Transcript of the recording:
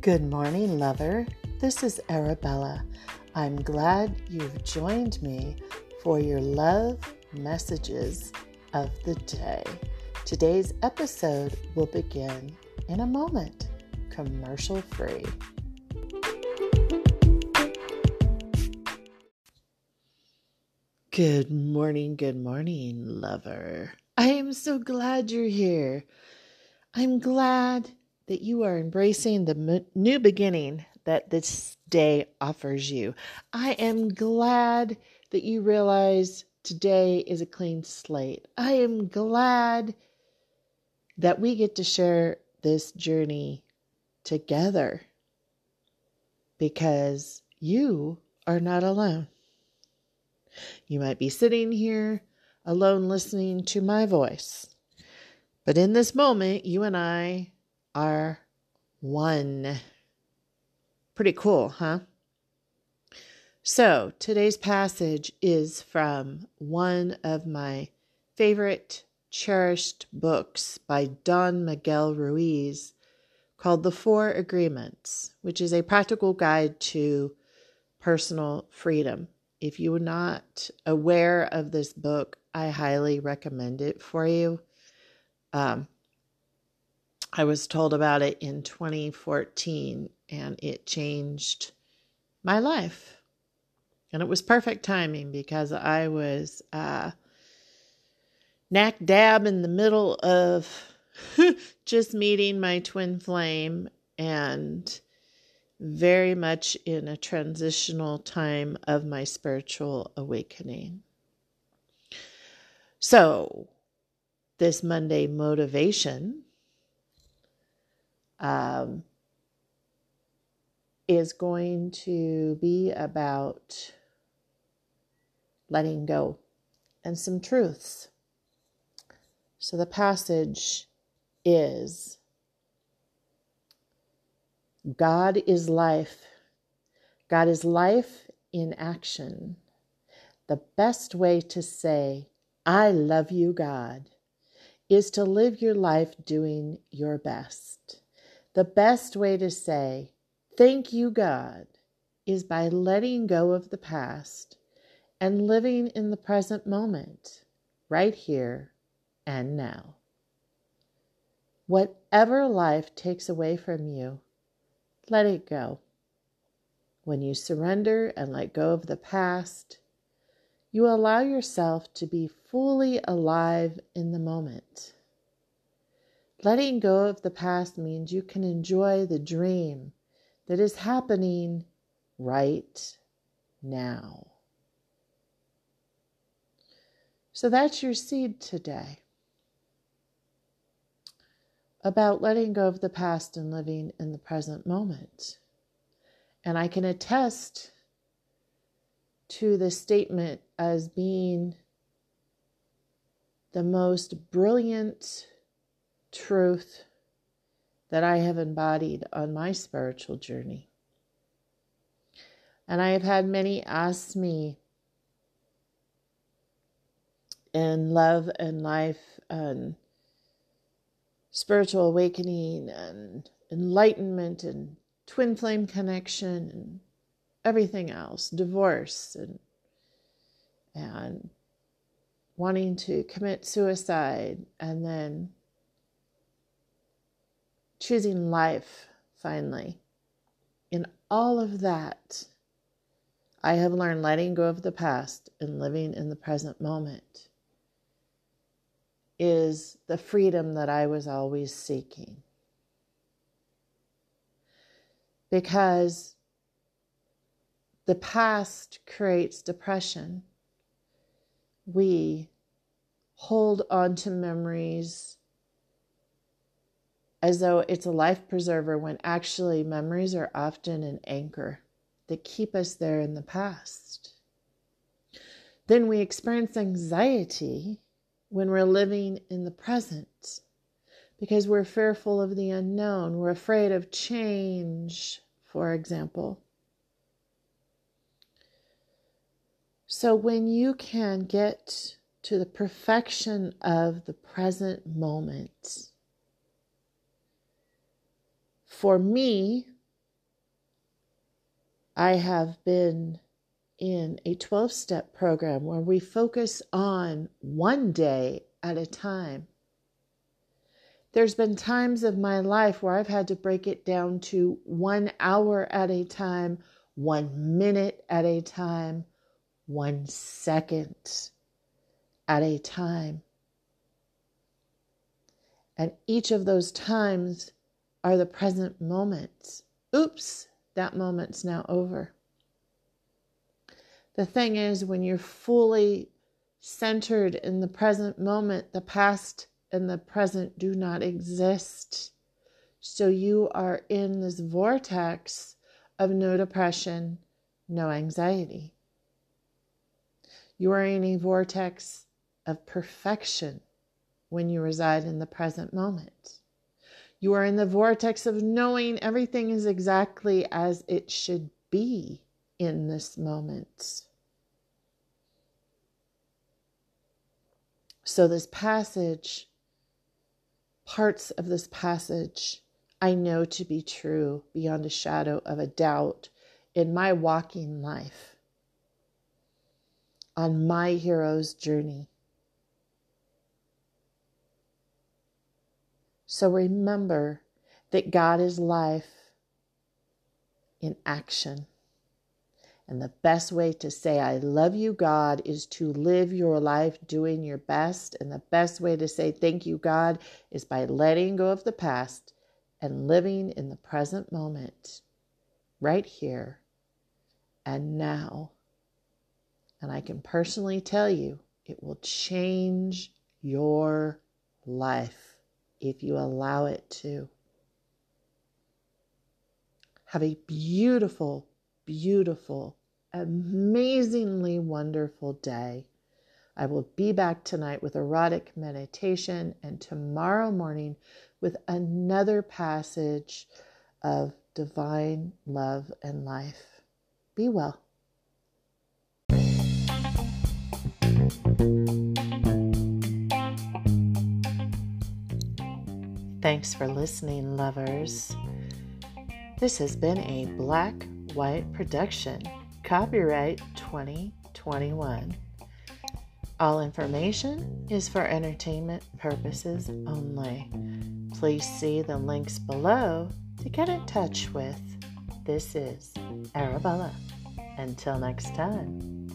Good morning, lover. This is Arabella. I'm glad you've joined me for your love messages of the day. Today's episode will begin in a moment, commercial free. Good morning, good morning, lover. I am so glad you're here. I'm glad that you are embracing the new beginning that this day offers you. I am glad that you realize today is a clean slate. I am glad that we get to share this journey together because you are not alone. You might be sitting here alone listening to my voice, but in this moment, you and I are one. Pretty cool, huh? So, today's passage is from one of my favorite cherished books by Don Miguel Ruiz called The Four Agreements, which is a practical guide to personal freedom. If you are not aware of this book, I highly recommend it for you. Um, I was told about it in 2014 and it changed my life. And it was perfect timing because I was uh, knack dab in the middle of just meeting my twin flame and very much in a transitional time of my spiritual awakening. So, this Monday motivation um, is going to be about letting go and some truths. So the passage is God is life. God is life in action. The best way to say, I love you, God, is to live your life doing your best. The best way to say, Thank you, God, is by letting go of the past and living in the present moment, right here and now. Whatever life takes away from you, let it go. When you surrender and let go of the past, you allow yourself to be fully alive in the moment. Letting go of the past means you can enjoy the dream that is happening right now. So that's your seed today about letting go of the past and living in the present moment. And I can attest to the statement as being the most brilliant truth that I have embodied on my spiritual journey. And I have had many ask me in love and life and spiritual awakening and enlightenment and twin flame connection and everything else, divorce and and wanting to commit suicide and then choosing life finally. In all of that, I have learned letting go of the past and living in the present moment is the freedom that I was always seeking. Because the past creates depression. We hold on to memories as though it's a life preserver when actually memories are often an anchor that keep us there in the past. Then we experience anxiety when we're living in the present because we're fearful of the unknown. We're afraid of change, for example. So when you can get to the perfection of the present moment, for me, I have been in a 12 step program where we focus on one day at a time. There's been times of my life where I've had to break it down to one hour at a time, one minute at a time, one second at a time. And each of those times are the present moments. Oops, that moment's now over. The thing is, when you're fully centered in the present moment, the past and the present do not exist. So you are in this vortex of no depression, no anxiety. You are in a vortex of perfection when you reside in the present moment. You are in the vortex of knowing everything is exactly as it should be in this moment. So, this passage, parts of this passage, I know to be true beyond a shadow of a doubt in my walking life, on my hero's journey. So remember that God is life in action. And the best way to say, I love you, God, is to live your life doing your best. And the best way to say, thank you, God, is by letting go of the past and living in the present moment, right here and now. And I can personally tell you, it will change your life if you allow it to. Have a beautiful, beautiful, amazingly wonderful day. I will be back tonight with erotic meditation and tomorrow morning with another passage of divine love and life. Be well. Thanks for listening, lovers. This has been a Black White production, copyright 2021. All information is for entertainment purposes only. Please see the links below to get in touch with. This is Arabella. Until next time.